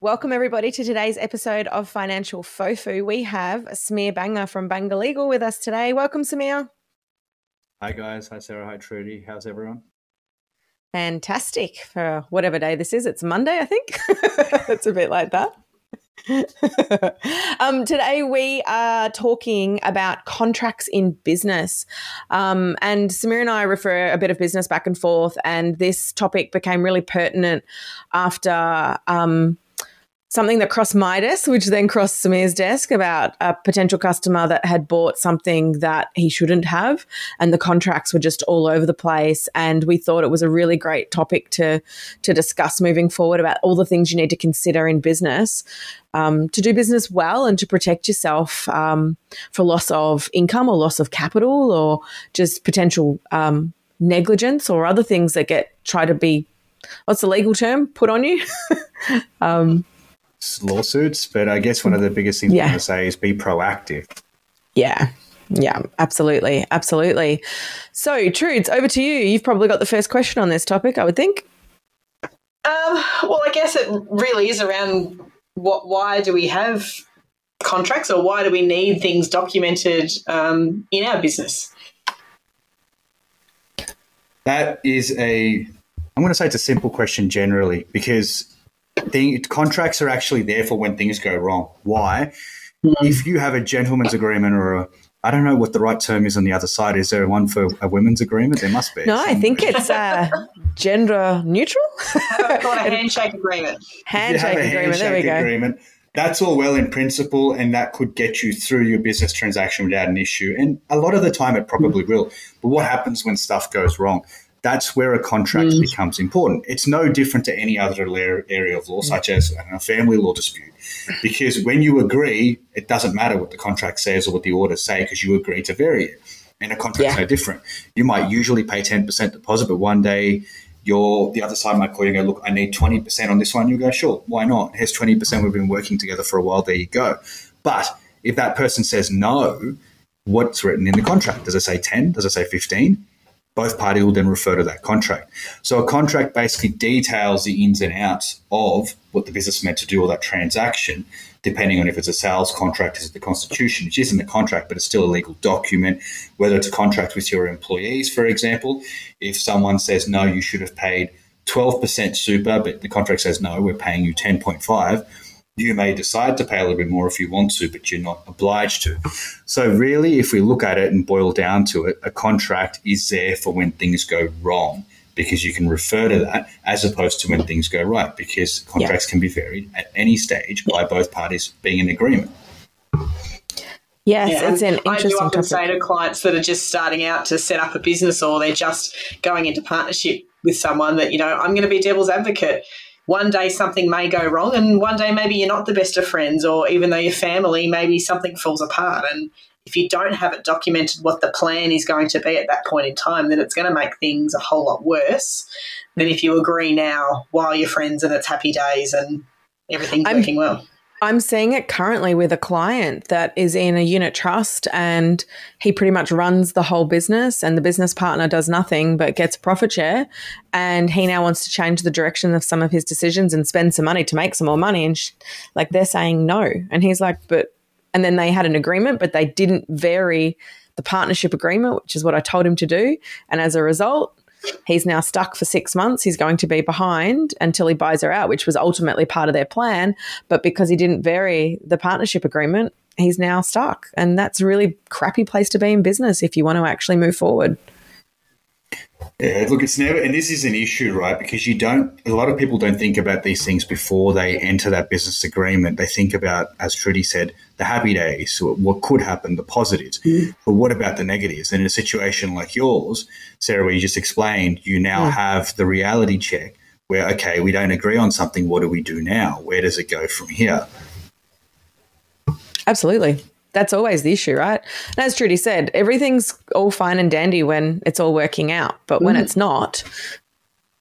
Welcome, everybody, to today's episode of Financial Fofu. We have Samir Banga from Banga Legal with us today. Welcome, Samir. Hi, guys. Hi, Sarah. Hi, Trudy. How's everyone? Fantastic for whatever day this is. It's Monday, I think. it's a bit like that. um, today we are talking about contracts in business. Um, and Samir and I refer a bit of business back and forth, and this topic became really pertinent after. Um, something that crossed my desk, which then crossed Samir's desk about a potential customer that had bought something that he shouldn't have. And the contracts were just all over the place. And we thought it was a really great topic to, to discuss moving forward about all the things you need to consider in business um, to do business well and to protect yourself um, for loss of income or loss of capital or just potential um, negligence or other things that get try to be what's the legal term put on you um, lawsuits, but I guess one of the biggest things yeah. I want to say is be proactive. Yeah. Yeah, absolutely. Absolutely. So, Trudes, over to you. You've probably got the first question on this topic, I would think. Um, well, I guess it really is around what why do we have contracts or why do we need things documented um, in our business? That is a, I'm going to say it's a simple question generally because thing, contracts are actually there for when things go wrong. Why? Mm. If you have a gentleman's agreement or a I don't know what the right term is on the other side. Is there one for a women's agreement? There must be. No, somewhere. I think it's uh, gender neutral. called a handshake agreement. Handshake agreement. Handshake there we go. Agreement. That's all well in principle, and that could get you through your business transaction without an issue. And a lot of the time, it probably will. But what happens when stuff goes wrong? That's where a contract mm. becomes important. It's no different to any other area of law, such as a family law dispute, because when you agree, it doesn't matter what the contract says or what the orders say, because you agree to vary it. And a contract's yeah. no different. You might usually pay ten percent deposit, but one day you're the other side might call you and go, look, I need twenty percent on this one. You go, sure, why not? Here's twenty percent. We've been working together for a while. There you go. But if that person says no, what's written in the contract? Does it say ten? Does it say fifteen? Both parties will then refer to that contract. So a contract basically details the ins and outs of what the business meant to do or that transaction, depending on if it's a sales contract, is it the constitution, which isn't a contract, but it's still a legal document, whether it's a contract with your employees, for example. If someone says, no, you should have paid 12% super, but the contract says, no, we're paying you 10.5 you may decide to pay a little bit more if you want to, but you're not obliged to. So, really, if we look at it and boil down to it, a contract is there for when things go wrong because you can refer to that as opposed to when things go right because contracts yeah. can be varied at any stage by both parties being in agreement. Yes, yeah, it's an interesting I do often topic. say to clients that are just starting out to set up a business or they're just going into partnership with someone that, you know, I'm going to be devil's advocate one day something may go wrong and one day maybe you're not the best of friends or even though you're family maybe something falls apart. And if you don't have it documented what the plan is going to be at that point in time then it's going to make things a whole lot worse than if you agree now while you're friends and it's happy days and everything's I'm, working well I'm seeing it currently with a client that is in a unit trust and he pretty much runs the whole business and the business partner does nothing but gets a profit share. And he now wants to change the direction of some of his decisions and spend some money to make some more money. And sh- like they're saying no. And he's like, but, and then they had an agreement, but they didn't vary the partnership agreement, which is what I told him to do. And as a result, He's now stuck for six months. He's going to be behind until he buys her out, which was ultimately part of their plan. But because he didn't vary the partnership agreement, he's now stuck. And that's a really crappy place to be in business if you want to actually move forward. Yeah, look, it's never, and this is an issue, right? Because you don't, a lot of people don't think about these things before they enter that business agreement. They think about, as Trudy said, the happy days, what could happen, the positives. Mm. But what about the negatives? And in a situation like yours, Sarah, where you just explained, you now mm. have the reality check where, okay, we don't agree on something. What do we do now? Where does it go from here? Absolutely that's always the issue, right? And as Trudy said, everything's all fine and dandy when it's all working out, but when mm. it's not,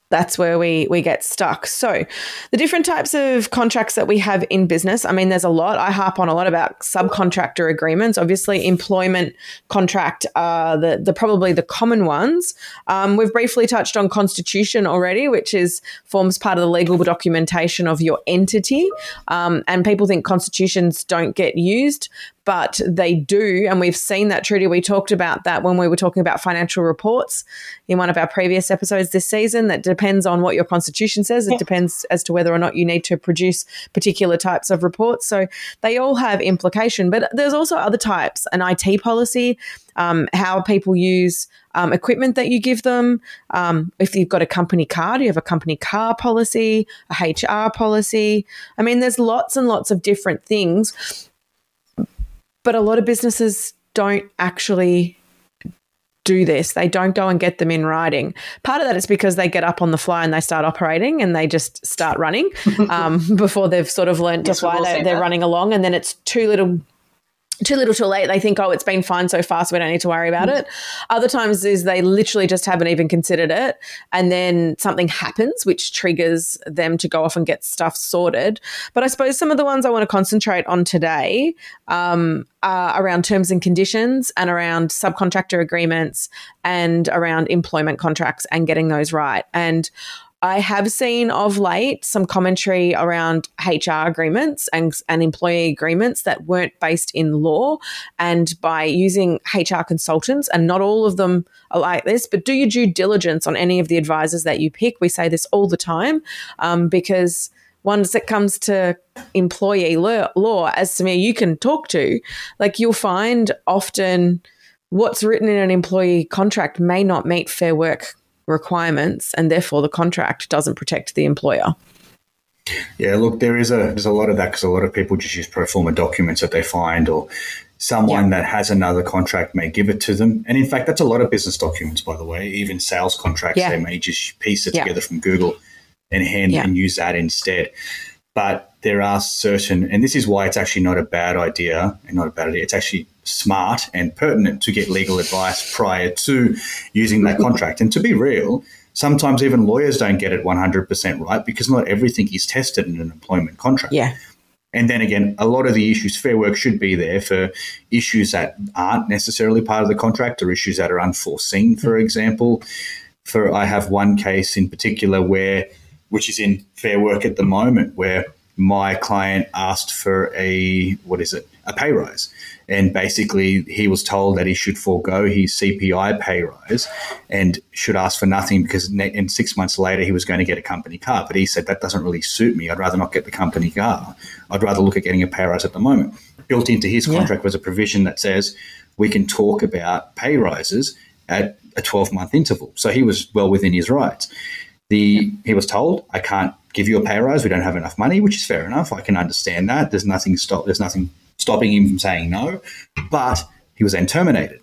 that's where we we get stuck. So, the different types of contracts that we have in business. I mean, there's a lot. I harp on a lot about subcontractor agreements. Obviously, employment contract are the the probably the common ones. Um, we've briefly touched on constitution already, which is forms part of the legal documentation of your entity. Um, and people think constitutions don't get used, but they do. And we've seen that, Trudy. We talked about that when we were talking about financial reports in one of our previous episodes this season. That depends on what your constitution says. It depends as to whether or not you need to produce particular types of reports. So they all have implication, but there's also other types an IT policy, um, how people use um, equipment that you give them. Um, if you've got a company car, do you have a company car policy, a HR policy? I mean, there's lots and lots of different things but a lot of businesses don't actually do this. They don't go and get them in writing. Part of that is because they get up on the fly and they start operating and they just start running um, before they've sort of learned to yes, fly. They, they're running along and then it's too little too little too late. They think oh it's been fine so far so we don't need to worry about it. Other times is they literally just haven't even considered it. And then something happens which triggers them to go off and get stuff sorted. But i suppose some of the ones i want to concentrate on today um, are around terms and conditions and around subcontractor agreements and around employment contracts and getting those right. And I have seen of late some commentary around HR agreements and, and employee agreements that weren't based in law. And by using HR consultants, and not all of them are like this, but do your due diligence on any of the advisors that you pick. We say this all the time um, because once it comes to employee law, as Samir, you can talk to, like you'll find often what's written in an employee contract may not meet fair work requirements, and therefore the contract doesn't protect the employer. Yeah, look, there is a there's a lot of that because a lot of people just use pro forma documents that they find, or someone yeah. that has another contract may give it to them. And in fact, that's a lot of business documents, by the way. Even sales contracts, yeah. they may just piece it yeah. together from Google and hand and use that instead. But there are certain, and this is why it's actually not a bad idea, and not a bad idea. It's actually smart and pertinent to get legal advice prior to using that contract. And to be real, sometimes even lawyers don't get it 100% right because not everything is tested in an employment contract. Yeah. And then again, a lot of the issues, fair work should be there for issues that aren't necessarily part of the contract or issues that are unforeseen, for mm-hmm. example. For I have one case in particular where, which is in fair work at the moment, where my client asked for a what is it a pay rise and basically he was told that he should forego his CPI pay rise and should ask for nothing because in six months later he was going to get a company car but he said that doesn't really suit me I'd rather not get the company car I'd rather look at getting a pay rise at the moment built into his contract yeah. was a provision that says we can talk about pay rises at a 12 month interval so he was well within his rights the he was told I can't give you a pay rise. We don't have enough money, which is fair enough. I can understand that. There's nothing stop. There's nothing stopping him from saying no. But he was then terminated.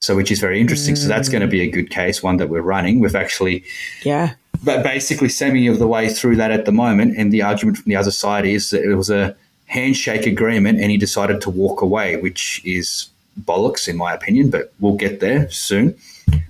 So, which is very interesting. Mm. So that's going to be a good case, one that we're running. We've actually, yeah, but basically semi of the way through that at the moment. And the argument from the other side is that it was a handshake agreement, and he decided to walk away, which is bollocks in my opinion. But we'll get there soon.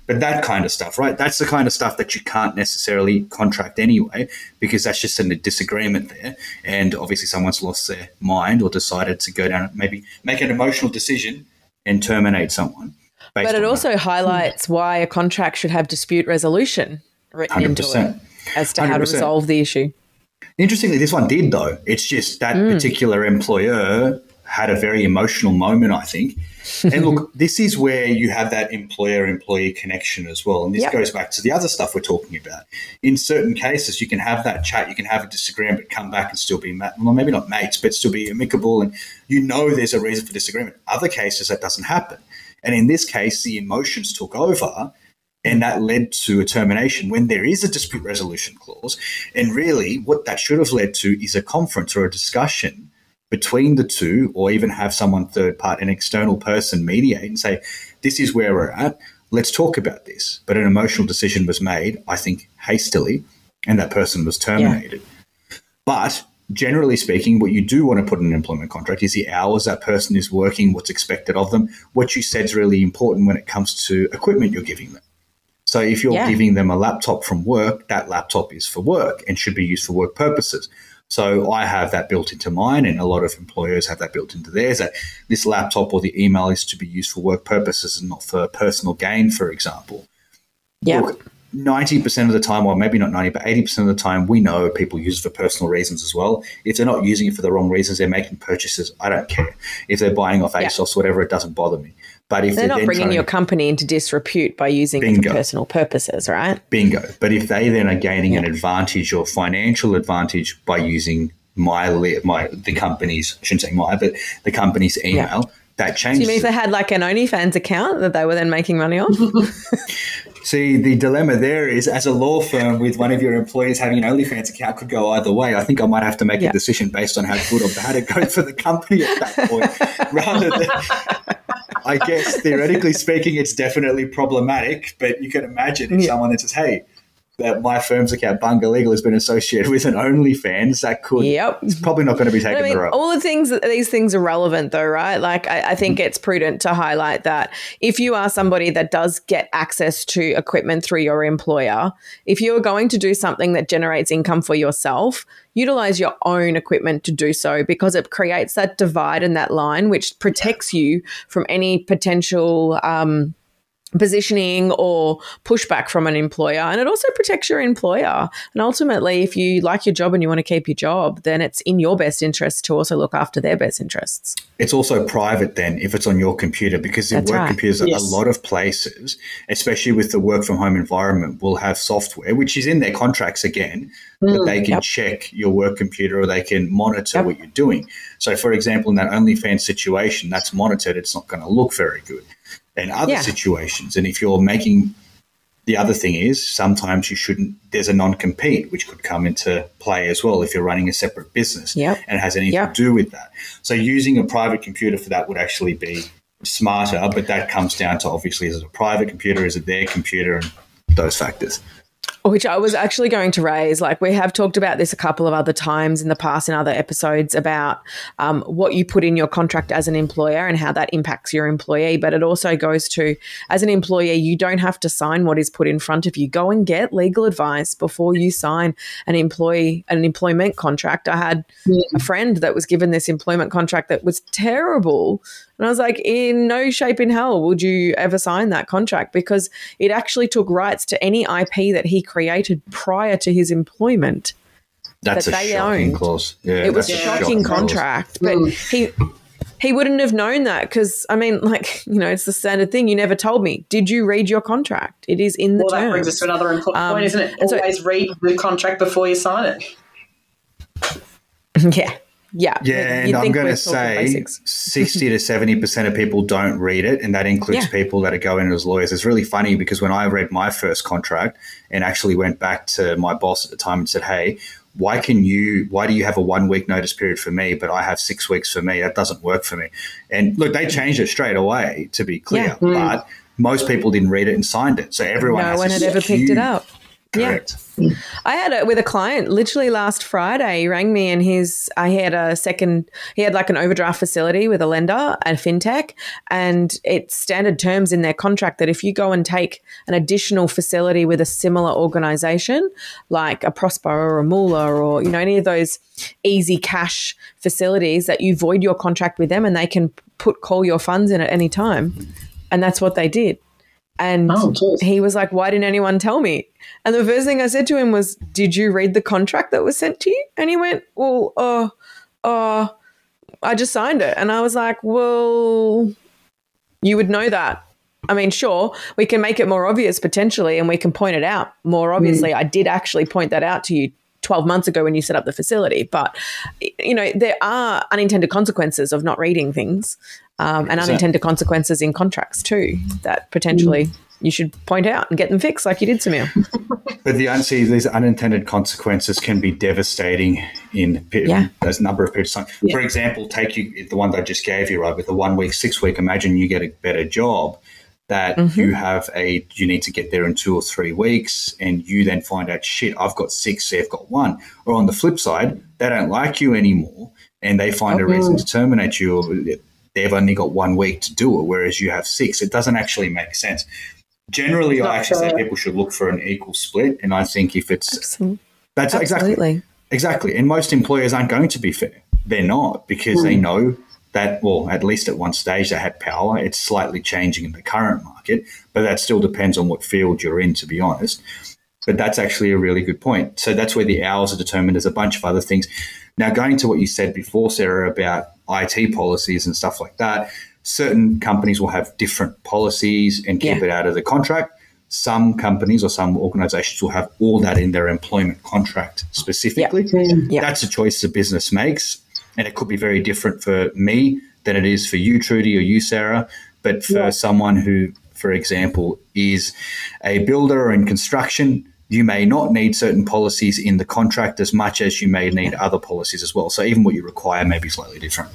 But that kind of stuff, right? That's the kind of stuff that you can't necessarily contract anyway, because that's just in a disagreement there. And obviously, someone's lost their mind or decided to go down, maybe make an emotional decision and terminate someone. But it also that. highlights why a contract should have dispute resolution written 100%. into it as to 100%. how to resolve the issue. Interestingly, this one did, though. It's just that mm. particular employer had a very emotional moment, I think. And look, this is where you have that employer employee connection as well. And this yep. goes back to the other stuff we're talking about. In certain cases, you can have that chat, you can have a disagreement, but come back and still be, well, maybe not mates, but still be amicable. And you know there's a reason for disagreement. Other cases, that doesn't happen. And in this case, the emotions took over and that led to a termination when there is a dispute resolution clause. And really, what that should have led to is a conference or a discussion between the two, or even have someone third part, an external person mediate and say, this is where we're at. Let's talk about this. But an emotional decision was made, I think, hastily, and that person was terminated. Yeah. But generally speaking, what you do want to put in an employment contract is the hours that person is working, what's expected of them. What you said is really important when it comes to equipment you're giving them. So if you're Yeah. giving them a laptop from work, that laptop is for work and should be used for work purposes. So I have that built into mine, and a lot of employers have that built into theirs. That this laptop or the email is to be used for work purposes and not for personal gain, for example. Yeah. Look, 90% of the time, or maybe not 90, but 80% of the time, we know people use it for personal reasons as well. If they're not using it for the wrong reasons, they're making purchases, I don't care. If they're buying off Yeah. ASOS, whatever, it doesn't bother me. But if They're they're, not bringing your company into disrepute by using it for personal purposes, right? bingo. But if they then are gaining an advantage or financial advantage by using my my the company's I shouldn't say my, but the company's email, that Do changes. you mean if they had like an OnlyFans account that they were then making money off? See, the dilemma there is as a law firm with one of your employees having an OnlyFans account could go either way. I think I might have to make Yeah. a decision based on how good or bad it goes for the company at that point. Rather than, I guess, theoretically speaking, it's definitely problematic, but you can imagine if someone that says, hey, that my firm's account, Banga Legal, has been associated with an OnlyFans, that could, Yep. it's probably not going to be taken I mean, the road. all the things, these things are relevant though, right? Like, I, I think it's prudent to highlight that if you are somebody that does get access to equipment through your employer, if you are going to do something that generates income for yourself, utilize your own equipment to do so because it creates that divide and that line, which protects you from any potential. Um, positioning or pushback from an employer and it also protects your employer and ultimately if you like your job and you want to keep your job then it's in your best interest to also look after their best interests it's also private then if it's on your computer because in That's work right. computers Yes. a lot of places especially with the work from home environment will have software which is in their contracts again that mm, they can Yep. check your work computer or they can monitor Yep. what you're doing so for example in that OnlyFans situation that's monitored it's not going to look very good and other Yeah. situations and if you're making the other thing is sometimes you shouldn't there's a non-compete which could come into play as well if you're running a separate business Yep. and has anything Yep. to do with that so using a private computer for that would actually be smarter but that comes down to obviously is it a private computer is it their computer and those factors which I was actually going to raise. Like we have talked about this a couple of other times in the past in other episodes about um, what you put in your contract as an employer and how that impacts your employee. But it also goes to, as an employee, you don't have to sign what is put in front of you. Go and get legal advice before you sign an employee an employment contract. I had a friend that was given this employment contract that was terrible. And I was like, in no shape in hell would you ever sign that contract because it actually took rights to any IP that he created prior to his employment. that's That a they shocking owned. clause yeah it was a that's shocking clause. contract, but he he wouldn't have known that because I mean, like you know, it's the standard thing. You never told me. Did you read your contract? It is in the Well, that brings us to another important Um, point, isn't it? and so- Always read the contract before you sign it. yeah, yeah, Yeah, You'd and I'm going to say 60 to 70% of people don't read it, and that includes Yeah. people that are going as lawyers. It's really funny because when I read my first contract and actually went back to my boss at the time and said, Hey, why can you, why do you have a one week notice period for me, but I have six weeks for me? That doesn't work for me. And look, they changed it straight away, to be clear, Yeah. but hmm. most people didn't read it and signed it. So everyone no has one this had ever picked it up. Correct. I had it with a client literally last Friday. He rang me and his I had a second he had like an overdraft facility with a lender, a fintech, and it's standard terms in their contract that if you go and take an additional facility with a similar organization, like a Prospa or a Moula or you know any of those easy cash facilities that you void your contract with them and they can put call your funds in at any time. And that's what they did. And Oh, he was like, Why didn't anyone tell me? And the first thing I said to him was, Did you read the contract that was sent to you? And he went, Well, uh, uh, I just signed it. And I was like, Well, you would know that. I mean, sure, we can make it more obvious potentially and we can point it out more obviously. I did actually point that out to you 12 months ago when you set up the facility. But, you know, there are unintended consequences of not reading things um, and unintended consequences in contracts too that potentially you should point out and get them fixed like you did, Samir. But the unseen, these unintended consequences can be devastating in Yeah. a number of of time. For example, take you the one that I just gave you, right, with the one week, six week. Imagine you get a better job that Mm-hmm. you have a you need to get there in two or three weeks, and you then find out shit, I've got six, they've got one. Or on the flip side, they don't like you anymore, and they find a reason to terminate you. They've only got one week to do it, whereas you have six. It doesn't actually make sense Generally, I actually fair. say people should look for an equal split, and I think if it's Absolutely. that's Absolutely. exactly exactly, and most employers aren't going to be fair. They're not because mm. they hmm. know that, well, at least at one stage they had power. It's slightly changing in the current market, but that still depends on what field you're in, to be honest. But that's actually a really good point. So that's where the hours are determined. There's a bunch of other things. Now, going to what you said before, Sarah, about IT policies and stuff like that, certain companies will have different policies and keep yeah. it out of the contract. Some companies or some organizations will have all that in their employment contract specifically. Yeah. Yeah. Mm. That's a choice the business makes. And it could be very different for me than it is for you, Trudy, or you, Sarah. But for someone who, for example, is a builder or in construction, you may not need certain policies in the contract as much as you may need other policies as well. So even what you require may be slightly different.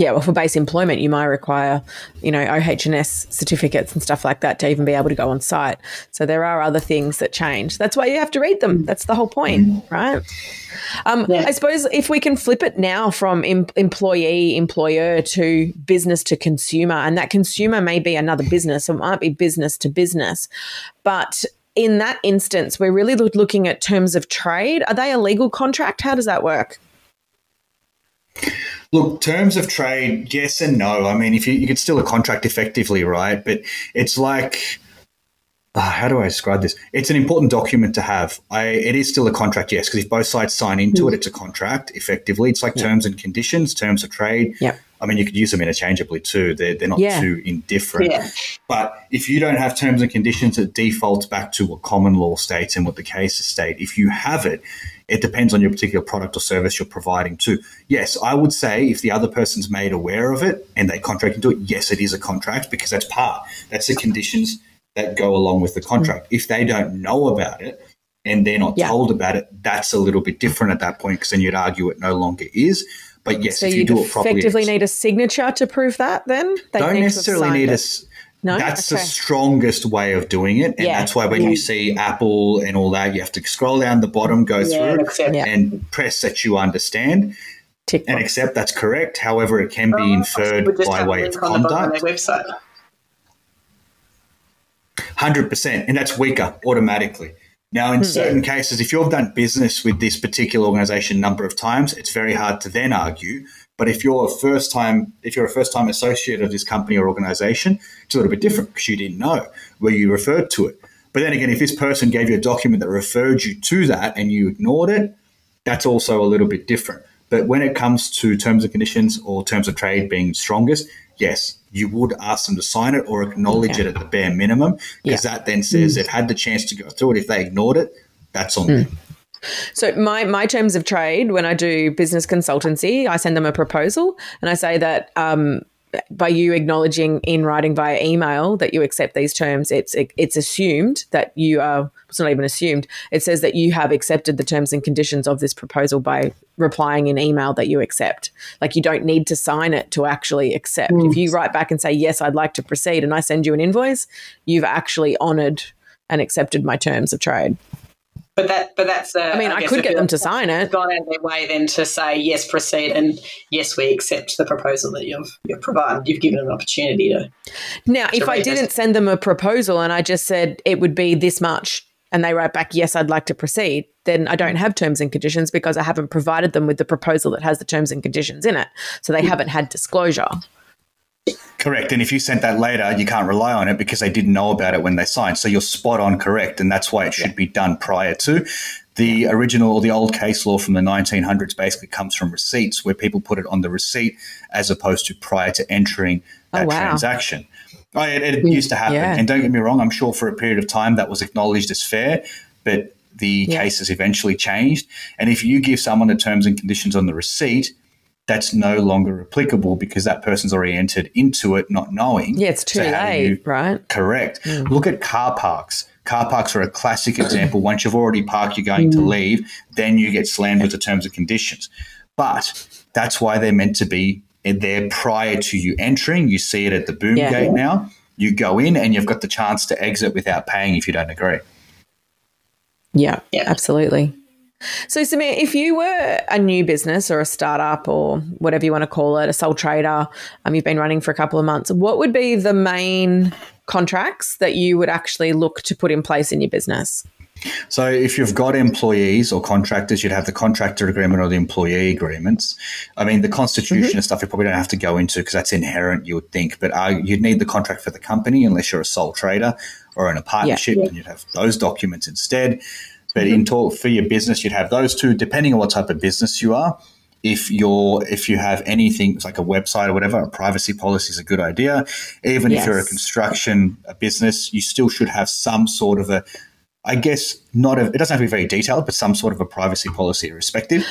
Yeah, well, for base employment, you might require, you know, OH&S certificates and stuff like that to even be able to go on site. So there are other things that change. That's why you have to read them. That's the whole point, mm-hmm. right? Um, yeah. I suppose if we can flip it now from em- employee, employer to business to consumer, and that consumer may be another business, it might be business to business, but in that instance, we're really looking at terms of trade. Are they a legal contract? How does that work? Look, terms of trade, yes and no. I mean, if you, you could still a contract effectively, right? But it's like, Ah, how do I describe this? It's an important document to have. I, it is still a contract, yes, because if both sides sign into it, mm. it's a contract effectively. It's like yeah. terms and conditions, terms of trade. Yeah. I mean, you could use them interchangeably too. They're, they're not yeah. too indifferent. Yeah. But if you don't have terms and conditions, it defaults back to what common law states and what the cases state. If you have it, it depends on your particular product or service you're providing too. Yes, I would say if the other person's made aware of it and they contract into it, yes, it is a contract because that's part. That's the conditions that go along with the contract. If they don't know about it and they're not yeah. told about it, that's a little bit different at that point because then you'd argue it no longer is. But yes, so if you do it properly, effectively need a signature to prove that. Then they don't necessarily need a. No? That's okay. the strongest way of doing it. And yeah. that's why when yeah. you see Apple and all that, you have to scroll down the bottom, go yeah, through accept. and press that you understand Tick and accept that's correct. However, it can be oh, inferred by way of conduct. website. 100%. And that's weaker automatically. Now, in hmm. certain cases, if you've done business with this particular organization a number of times, it's very hard to then argue but if you're a first time, if you're a first time associate of this company or organization, it's a little bit different because you didn't know where you referred to it. But then again, if this person gave you a document that referred you to that and you ignored it, that's also a little bit different. But when it comes to terms and conditions or terms of trade being strongest, yes, you would ask them to sign it or acknowledge okay. it at the bare minimum because yeah. that then says mm. they've had the chance to go through it. If they ignored it, that's on mm. them. So my my terms of trade when I do business consultancy, I send them a proposal and I say that um, by you acknowledging in writing via email that you accept these terms, it's it's assumed that you are. It's not even assumed. It says that you have accepted the terms and conditions of this proposal by replying in email that you accept. Like you don't need to sign it to actually accept. Mm. If you write back and say yes, I'd like to proceed, and I send you an invoice, you've actually honoured and accepted my terms of trade. But that, but that's. Uh, I mean, I, I could get them to sign it. Gone out of their way then to say yes, proceed, and yes, we accept the proposal that you've you've provided. You've given an opportunity to. Now, to if I didn't send them a proposal and I just said it would be this much, and they write back, yes, I'd like to proceed, then I don't have terms and conditions because I haven't provided them with the proposal that has the terms and conditions in it. So they haven't had disclosure. Correct. And if you sent that later, you can't rely on it because they didn't know about it when they signed. So you're spot on correct. And that's why it should yeah. be done prior to. The original or the old case law from the 1900s basically comes from receipts where people put it on the receipt as opposed to prior to entering oh, that oh, wow. transaction. Oh, it, it, used to happen. Yeah. And don't get me wrong, I'm sure for a period of time that was acknowledged as fair, but the yeah. cases eventually changed. And if you give someone the terms and conditions on the receipt, that's no longer applicable because that person's already entered into it not knowing. Yeah, it's too so late, you, right? Correct. Mm. Look at car parks. Car parks are a classic example. Once you've already parked, you're going mm. to leave, then you get slammed with the terms and conditions. But that's why they're meant to be there prior to you entering. You see it at the boom yeah. gate now. You go in and you've got the chance to exit without paying if you don't agree. Yeah, yeah. absolutely. So, Samir, if you were a new business or a startup or whatever you want to call it, a sole trader, um, you've been running for a couple of months, what would be the main contracts that you would actually look to put in place in your business? So, if you've got employees or contractors, you'd have the contractor agreement or the employee agreements. I mean, the constitution mm-hmm. and stuff you probably don't have to go into because that's inherent, you would think. But uh, you'd need the contract for the company unless you're a sole trader or in a partnership, yeah. and you'd have those documents instead. But mm-hmm. in talk for your business, you'd have those two, depending on what type of business you are. If you're if you have anything like a website or whatever, a privacy policy is a good idea. Even yes. if you're a construction a business, you still should have some sort of a I guess not a, it doesn't have to be very detailed, but some sort of a privacy policy respective.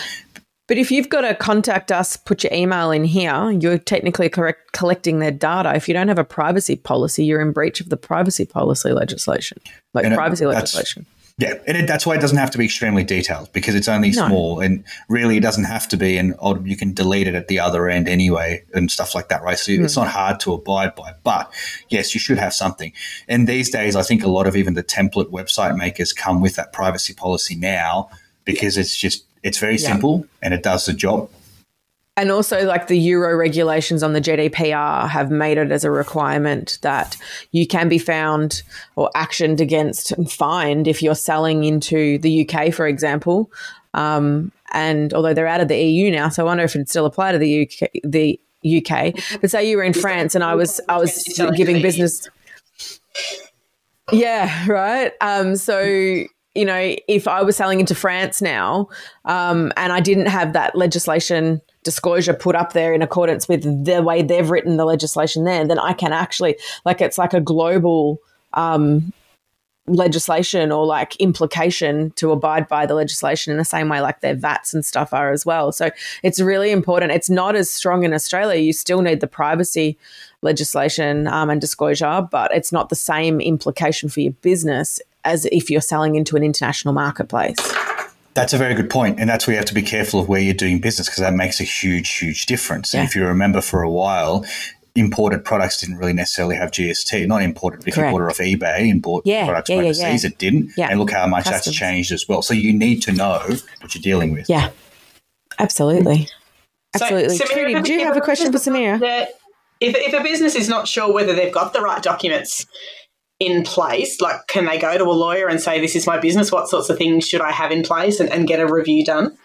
But if you've got to contact us, put your email in here, you're technically correct collecting their data. If you don't have a privacy policy, you're in breach of the privacy policy legislation, like and privacy it, legislation. Yeah, and it, that's why it doesn't have to be extremely detailed because it's only no. small, and really it doesn't have to be. And you can delete it at the other end anyway, and stuff like that, right? So mm. it's not hard to abide by. But yes, you should have something. And these days, I think a lot of even the template website makers come with that privacy policy now because it's just it's very yeah. simple and it does the job. And also, like the Euro regulations on the GDPR have made it as a requirement that you can be found or actioned against and fined if you're selling into the UK, for example. Um, and although they're out of the EU now, so I wonder if it still apply to the UK. The UK, but say you were in France and I was I was giving business. Yeah, right. Um, so you know, if I was selling into France now um, and I didn't have that legislation disclosure put up there in accordance with the way they've written the legislation there, then I can actually, like, it's like a global um, legislation or like implication to abide by the legislation in the same way like their VATs and stuff are as well. So it's really important. It's not as strong in Australia. You still need the privacy legislation um, and disclosure, but it's not the same implication for your business as if you're selling into an international marketplace. That's a very good point, and that's where you have to be careful of where you're doing business because that makes a huge, huge difference. Yeah. And if you remember, for a while, imported products didn't really necessarily have GST. Not imported, but if Correct. you bought it off eBay and bought yeah, products yeah, from overseas, yeah, it didn't. And look how much Customs. that's changed as well. So you need to know what you're dealing with. Yeah, absolutely, absolutely. So, Trudy, do you have a question for Samira? If, if a business is not sure whether they've got the right documents in place? Like, can they go to a lawyer and say, This is my business? What sorts of things should I have in place and, and get a review done?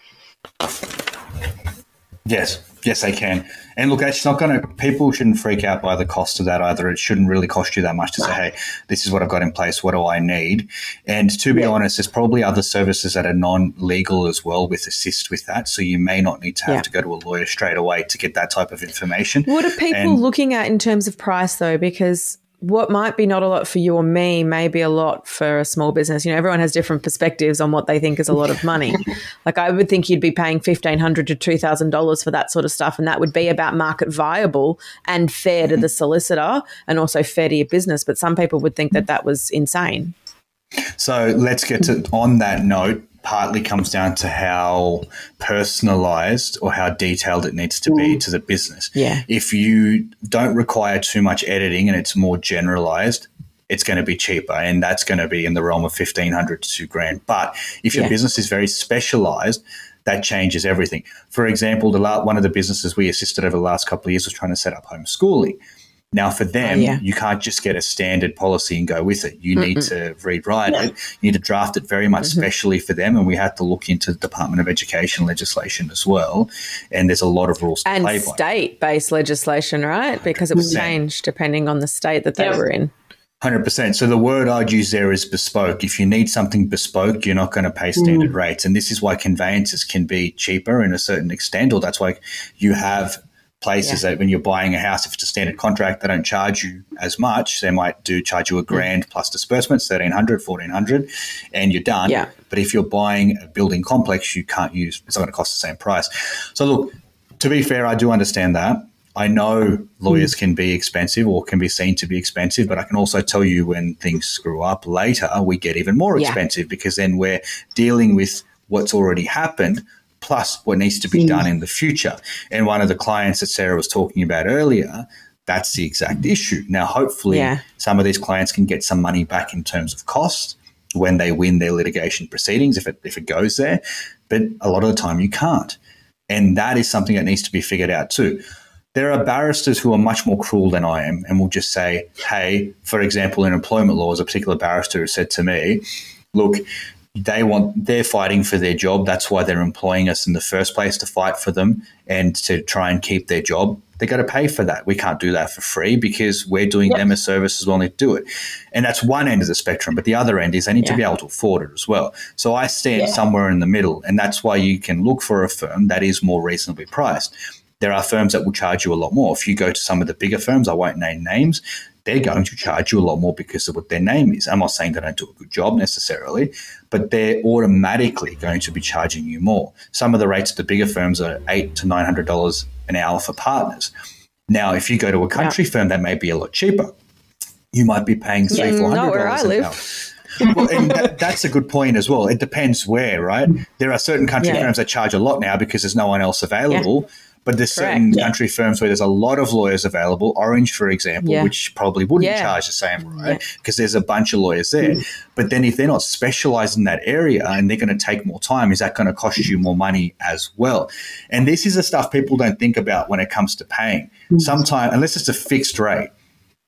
Yes, yes, they can. And look, it's not going to, people shouldn't freak out by the cost of that either. It shouldn't really cost you that much to no. say, hey, this is what I've got in place. What do I need? And to be yeah. honest, there's probably other services that are non legal as well with assist with that. So you may not need to have yeah. to go to a lawyer straight away to get that type of information. What are people and, looking at in terms of price though? Because what might be not a lot for you or me may be a lot for a small business. You know, everyone has different perspectives on what they think is a lot of money. like I would think you'd be paying fifteen hundred to two thousand dollars for that sort of stuff, and that would be about market viable and fair to the mm-hmm. solicitor and also fair to your business. But some people would think that mm-hmm. that was insane. So let's get to on that note partly comes down to how personalized or how detailed it needs to be mm. to the business. Yeah. If you don't require too much editing and it's more generalized, it's going to be cheaper and that's going to be in the realm of 1500 to 2 grand. But if your yeah. business is very specialized, that changes everything. For example, the one of the businesses we assisted over the last couple of years was trying to set up homeschooling. Now, for them, oh, yeah. you can't just get a standard policy and go with it. You Mm-mm. need to rewrite yeah. it. You need to draft it very much mm-hmm. specially for them. And we had to look into the Department of Education legislation as well. And there's a lot of rules and state based legislation, right? Because it would change depending on the state that they were in. 100%. So the word I'd use there is bespoke. If you need something bespoke, you're not going to pay standard mm. rates. And this is why conveyances can be cheaper in a certain extent, or that's why you have places yeah. that when you're buying a house, if it's a standard contract, they don't charge you as much. They might do charge you a mm. grand plus disbursements, 1300 1400 and you're done. Yeah. But if you're buying a building complex, you can't use, it's not going to cost the same price. So look, to be fair, I do understand that. I know lawyers mm. can be expensive or can be seen to be expensive, but I can also tell you when things screw up later, we get even more yeah. expensive because then we're dealing with what's already happened plus what needs to be mm. done in the future. And one of the clients that Sarah was talking about earlier, that's the exact issue. Now, hopefully, yeah. some of these clients can get some money back in terms of cost when they win their litigation proceedings, if it, if it goes there. But a lot of the time, you can't. And that is something that needs to be figured out too. There are barristers who are much more cruel than I am and will just say, hey, for example, in employment laws, a particular barrister has said to me, look, they want they're fighting for their job. That's why they're employing us in the first place to fight for them and to try and keep their job. They got to pay for that. We can't do that for free because we're doing yep. them a service as well to do it. And that's one end of the spectrum. But the other end is they need yeah. to be able to afford it as well. So I stand yeah. somewhere in the middle, and that's why you can look for a firm that is more reasonably priced. There are firms that will charge you a lot more. If you go to some of the bigger firms, I won't name names, they're going to charge you a lot more because of what their name is. I'm not saying they don't do a good job necessarily, but they're automatically going to be charging you more. Some of the rates at the bigger firms are eight to nine hundred dollars an hour for partners. Now, if you go to a country yeah. firm, that may be a lot cheaper. You might be paying three, yeah, four hundred dollars an hour. well, and that, that's a good point as well. It depends where, right? There are certain country yeah. firms that charge a lot now because there's no one else available. Yeah. But there's Correct, certain yeah. country firms where there's a lot of lawyers available. Orange, for example, yeah. which probably wouldn't yeah. charge the same, right? Because there's a bunch of lawyers there. Mm. But then if they're not specialized in that area and they're going to take more time, is that going to cost you more money as well? And this is the stuff people don't think about when it comes to paying. Mm. Sometimes, unless it's a fixed rate,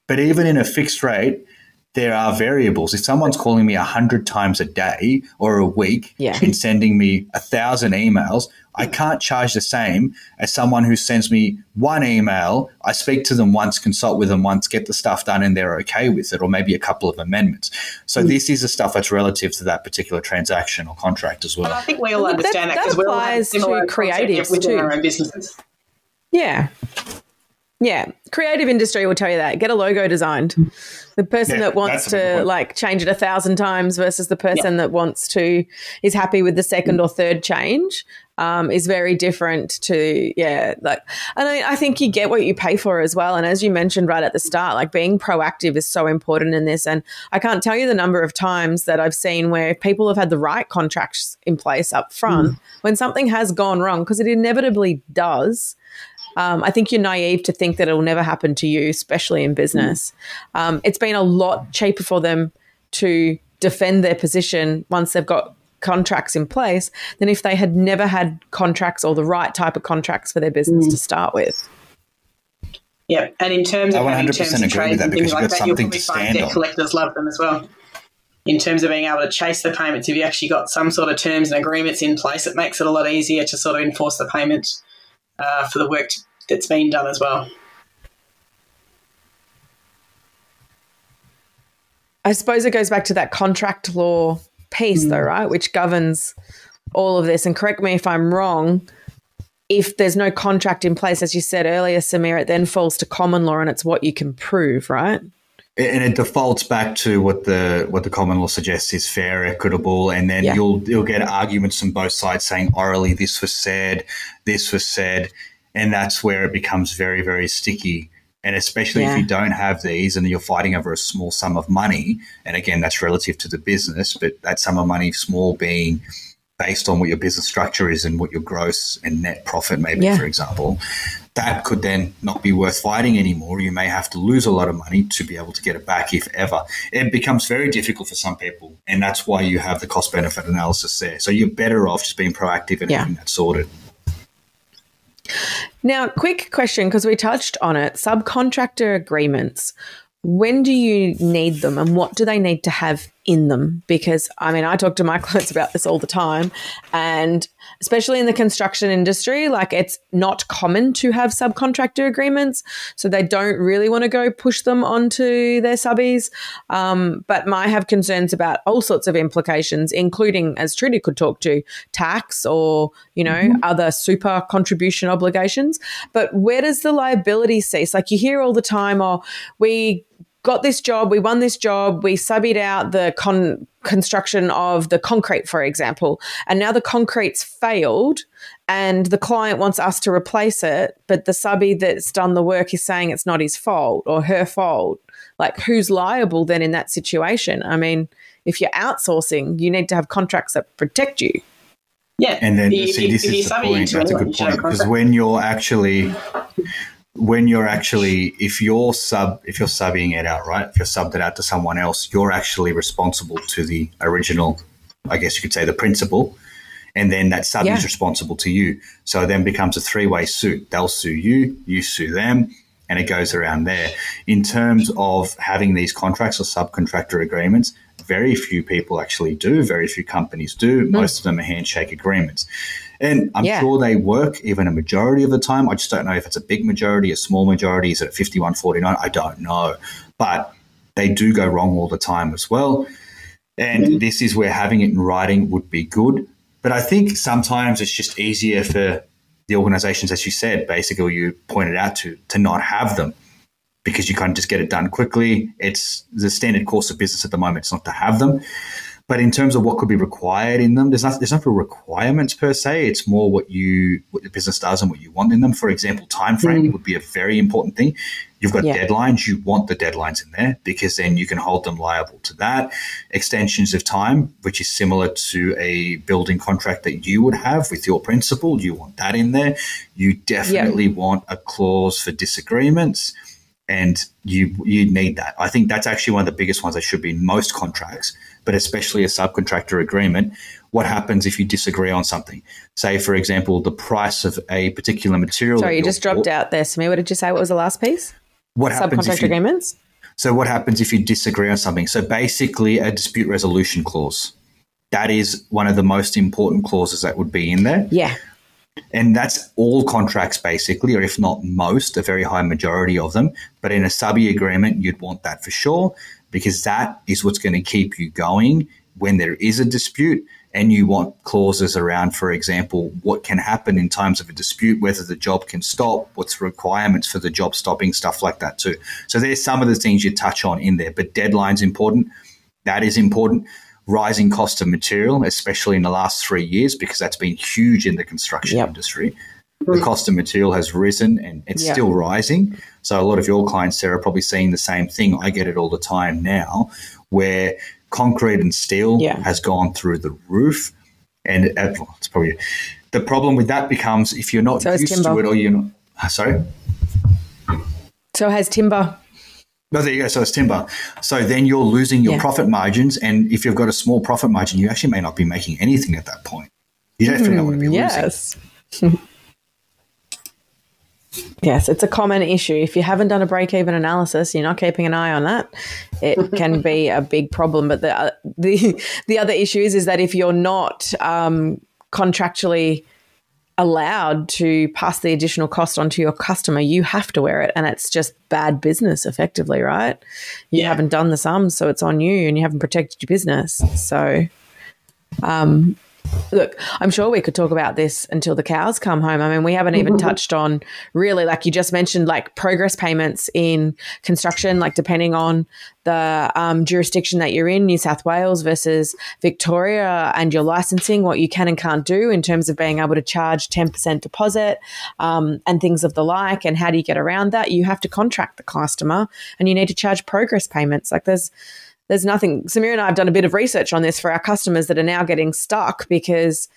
but even in a fixed rate, there are variables. If someone's calling me a hundred times a day or a week yeah. and sending me a thousand emails, I can't charge the same as someone who sends me one email. I speak to them once, consult with them once, get the stuff done, and they're okay with it, or maybe a couple of amendments. So mm. this is the stuff that's relative to that particular transaction or contract as well. I think we all understand that, because we applies to creatives within our own businesses. Yeah. Yeah, creative industry will tell you that. Get a logo designed. The person yeah, that wants to like change it a thousand times versus the person yeah. that wants to is happy with the second or third change um, is very different to yeah like and I, I, think you get what you pay for as well and as you mentioned right at the start like being proactive is so important in this and i can't tell you the number of times that i've seen where people have had the right contracts in place up front mm. when something has gone wrong because it inevitably does um, I think you're naive to think that it'll never happen to you, especially in business. Mm. Um, it's been a lot cheaper for them to defend their position once they've got contracts in place than if they had never had contracts or the right type of contracts for their business mm. to start with. Yeah, and in terms of having terms of trade and things like that, you'll probably find debt collectors love them as well. In terms of being able to chase the payments, if you actually got some sort of terms and agreements in place, it makes it a lot easier to sort of enforce the payment uh, for the work that's been done as well. I suppose it goes back to that contract law piece, mm. though, right? Which governs all of this. And correct me if I'm wrong. If there's no contract in place, as you said earlier, Samir, it then falls to common law and it's what you can prove, right? And it defaults back to what the what the common law suggests is fair, equitable, and then yeah. you'll you'll get arguments from both sides saying orally this was said, this was said, and that's where it becomes very very sticky. And especially yeah. if you don't have these and you're fighting over a small sum of money, and again, that's relative to the business, but that sum of money, small being based on what your business structure is and what your gross and net profit may be, yeah. for example, that could then not be worth fighting anymore. You may have to lose a lot of money to be able to get it back, if ever. It becomes very difficult for some people, and that's why you have the cost benefit analysis there. So you're better off just being proactive and yeah. having that sorted. Now, quick question because we touched on it subcontractor agreements. When do you need them and what do they need to have in them? Because I mean, I talk to my clients about this all the time, and especially in the construction industry, like it's not common to have subcontractor agreements. So they don't really want to go push them onto their subbies, um, but might have concerns about all sorts of implications, including, as Trudy could talk to, tax or, you know, mm-hmm. other super contribution obligations. But where does the liability cease? Like you hear all the time, oh, we got this job, we won this job, we subbied out the con- construction of the concrete, for example, and now the concrete's failed and the client wants us to replace it, but the subby that's done the work is saying it's not his fault or her fault. Like, who's liable then in that situation? I mean, if you're outsourcing, you need to have contracts that protect you. Yeah. And then, the, see, this is the point. That's a good point. Because when you're actually when you're actually if you're sub if you're subbing it out right if you're subbed it out to someone else you're actually responsible to the original i guess you could say the principal and then that sub yeah. is responsible to you. So it then becomes a three way suit. They'll sue you, you sue them, and it goes around there. In terms of having these contracts or subcontractor agreements, very few people actually do. Very few companies do. Mm. Most of them are handshake agreements. And I'm yeah. sure they work even a majority of the time. I just don't know if it's a big majority, a small majority. Is it 51 49? I don't know. But they do go wrong all the time as well. And mm-hmm. this is where having it in writing would be good. But I think sometimes it's just easier for the organizations, as you said, basically you pointed out to, to not have them because you kind of just get it done quickly. It's the standard course of business at the moment. It's not to have them. But in terms of what could be required in them, there's not there's not real requirements per se. It's more what you what the business does and what you want in them. For example, time frame mm. would be a very important thing. You've got yeah. deadlines. You want the deadlines in there because then you can hold them liable to that. Extensions of time, which is similar to a building contract that you would have with your principal, you want that in there. You definitely yeah. want a clause for disagreements and you you need that. I think that's actually one of the biggest ones that should be in most contracts, but especially a subcontractor agreement. What happens if you disagree on something? Say, for example, the price of a particular material. Sorry, you just dropped bought. out there, Samir. What did you say? What was the last piece? What happens subcontractor you, agreements? So, what happens if you disagree on something? So, basically, a dispute resolution clause. That is one of the most important clauses that would be in there. Yeah. And that's all contracts basically, or if not most, a very high majority of them. But in a subby agreement, you'd want that for sure, because that is what's going to keep you going when there is a dispute. And you want clauses around, for example, what can happen in times of a dispute, whether the job can stop, what's the requirements for the job stopping, stuff like that too. So there's some of the things you touch on in there, but deadline's important. That is important rising cost of material, especially in the last three years, because that's been huge in the construction yep. industry. The cost of material has risen and it's yep. still rising. So a lot of your clients, Sarah, are probably seeing the same thing. I get it all the time now, where concrete and steel yeah. has gone through the roof. And it's probably the problem with that becomes if you're not so used to it or you're not. Uh, sorry. So has timber. No, there you go. So it's timber. So then you're losing your yeah. profit margins. And if you've got a small profit margin, you actually may not be making anything at that point. You definitely mm, don't want to be yes. losing. yes, it's a common issue. If you haven't done a break even analysis, you're not keeping an eye on that. It can be a big problem. But the, uh, the, the other issue is, is that if you're not um, contractually allowed to pass the additional cost onto your customer, you have to wear it. And it's just bad business, effectively, right? You yeah. haven't done the sums, so it's on you and you haven't protected your business. So, um, Look, I'm sure we could talk about this until the cows come home. I mean, we haven't even touched on really, like you just mentioned, like progress payments in construction, like depending on the um, jurisdiction that you're in, New South Wales versus Victoria, and your licensing, what you can and can't do in terms of being able to charge 10% deposit um, and things of the like. And how do you get around that? You have to contract the customer and you need to charge progress payments. Like there's, there's nothing. Samir and I have done a bit of research on this for our customers that are now getting stuck because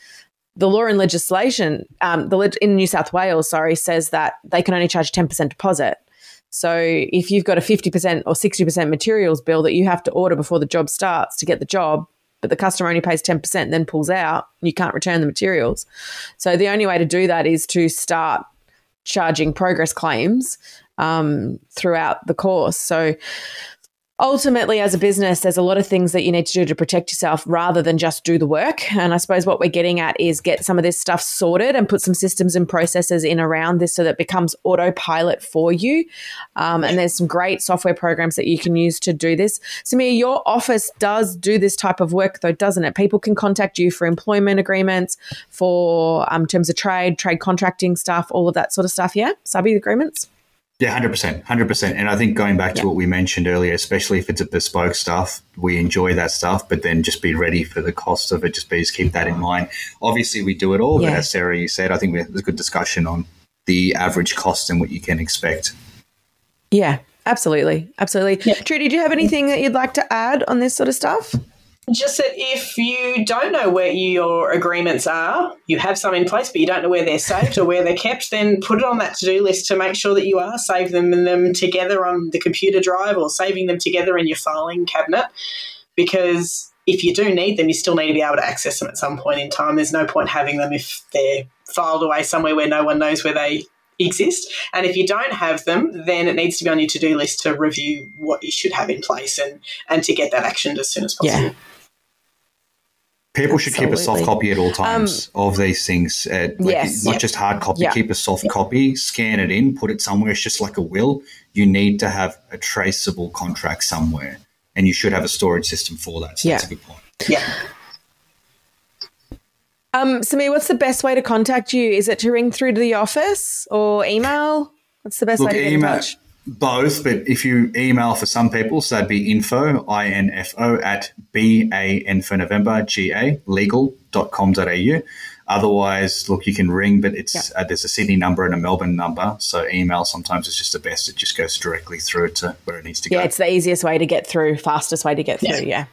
the law and legislation, um, the in New South Wales, sorry, says that they can only charge ten percent deposit. So if you've got a fifty percent or sixty percent materials bill that you have to order before the job starts to get the job, but the customer only pays ten percent, then pulls out, you can't return the materials. So the only way to do that is to start charging progress claims um, throughout the course. So ultimately, as a business, there's a lot of things that you need to do to protect yourself rather than just do the work. And I suppose what we're getting at is get some of this stuff sorted and put some systems and processes in around this so that it becomes autopilot for you. Um, and there's some great software programs that you can use to do this. Samir, your office does do this type of work, though, doesn't it? People can contact you for employment agreements, for um, terms of trade, trade contracting stuff, all of that sort of stuff. Yeah, subby agreements. Yeah, hundred percent, hundred percent. And I think going back to yeah. what we mentioned earlier, especially if it's a bespoke stuff, we enjoy that stuff, but then just be ready for the cost of it. Just please keep that in mind. Obviously, we do it all, yeah. but as Sarah you said, I think we had a good discussion on the average cost and what you can expect. Yeah, absolutely, absolutely. Yeah. Trudy, do you have anything that you'd like to add on this sort of stuff? Just that if you don't know where your agreements are, you have some in place, but you don't know where they're saved or where they're kept, then put it on that to do list to make sure that you are saving them and them together on the computer drive or saving them together in your filing cabinet. Because if you do need them, you still need to be able to access them at some point in time. There's no point having them if they're filed away somewhere where no one knows where they exist. And if you don't have them, then it needs to be on your to do list to review what you should have in place and, and to get that actioned as soon as possible. Yeah. People should keep a soft copy at all times of these things. Uh, like, Yes. Not Yep. just hard copy. Yeah. Keep a soft copy, scan it in, put it somewhere. It's just like a will. You need to have a traceable contract somewhere, and you should have a storage system for that. So that's a good point. Yeah. Um, Samir, what's the best way to contact you? Is it to ring through to the office or email? What's the best Look, way to get email in touch? Both, but if you email for some people, so that'd be info, I-N-F-O, at B-A-N for November, G-A, legal.com.au. Otherwise, look, you can ring, but it's uh, there's a Sydney number and a Melbourne number. So email sometimes is just the best. It just goes directly through to where it needs to Yeah, go. Yeah, it's the easiest way to get through, fastest way to get through. Yeah. Yeah,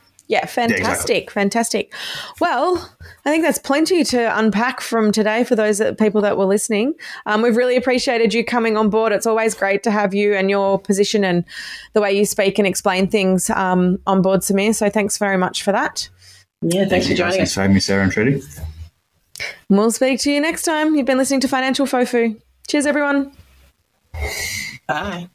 fantastic, fantastic. Well, I think that's plenty to unpack from today for those that, people that were listening. Um, we've really appreciated you coming on board. It's always great to have you and your position and the way you speak and explain things um, on board, Samir. So thanks very much for that. Yeah. Thanks for Thank you guys. joining Thanks us. for having me, Sarah and Trudy. We'll speak to you next time. You've been listening to Financial Fofu. Cheers, everyone. Bye.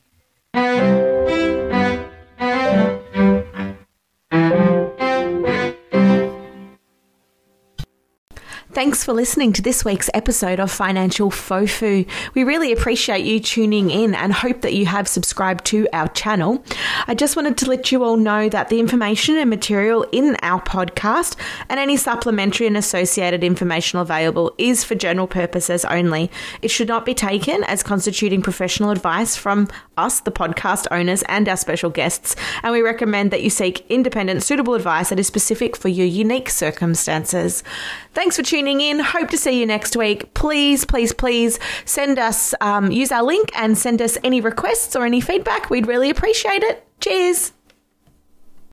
Thanks for listening to this week's episode of Financial Fofu. We really appreciate you tuning in and hope that you have subscribed to our channel. I just wanted to let you all know that the information and material in our podcast and any supplementary and associated information available is for general purposes only. It should not be taken as constituting professional advice from us, the podcast owners, and our special guests, and we recommend that you seek independent, suitable advice that is specific for your unique circumstances. Thanks for tuning in. Hope to see you next week. Please, please, please send us, um, use our link and send us any requests or any feedback. We'd really appreciate it. Cheers.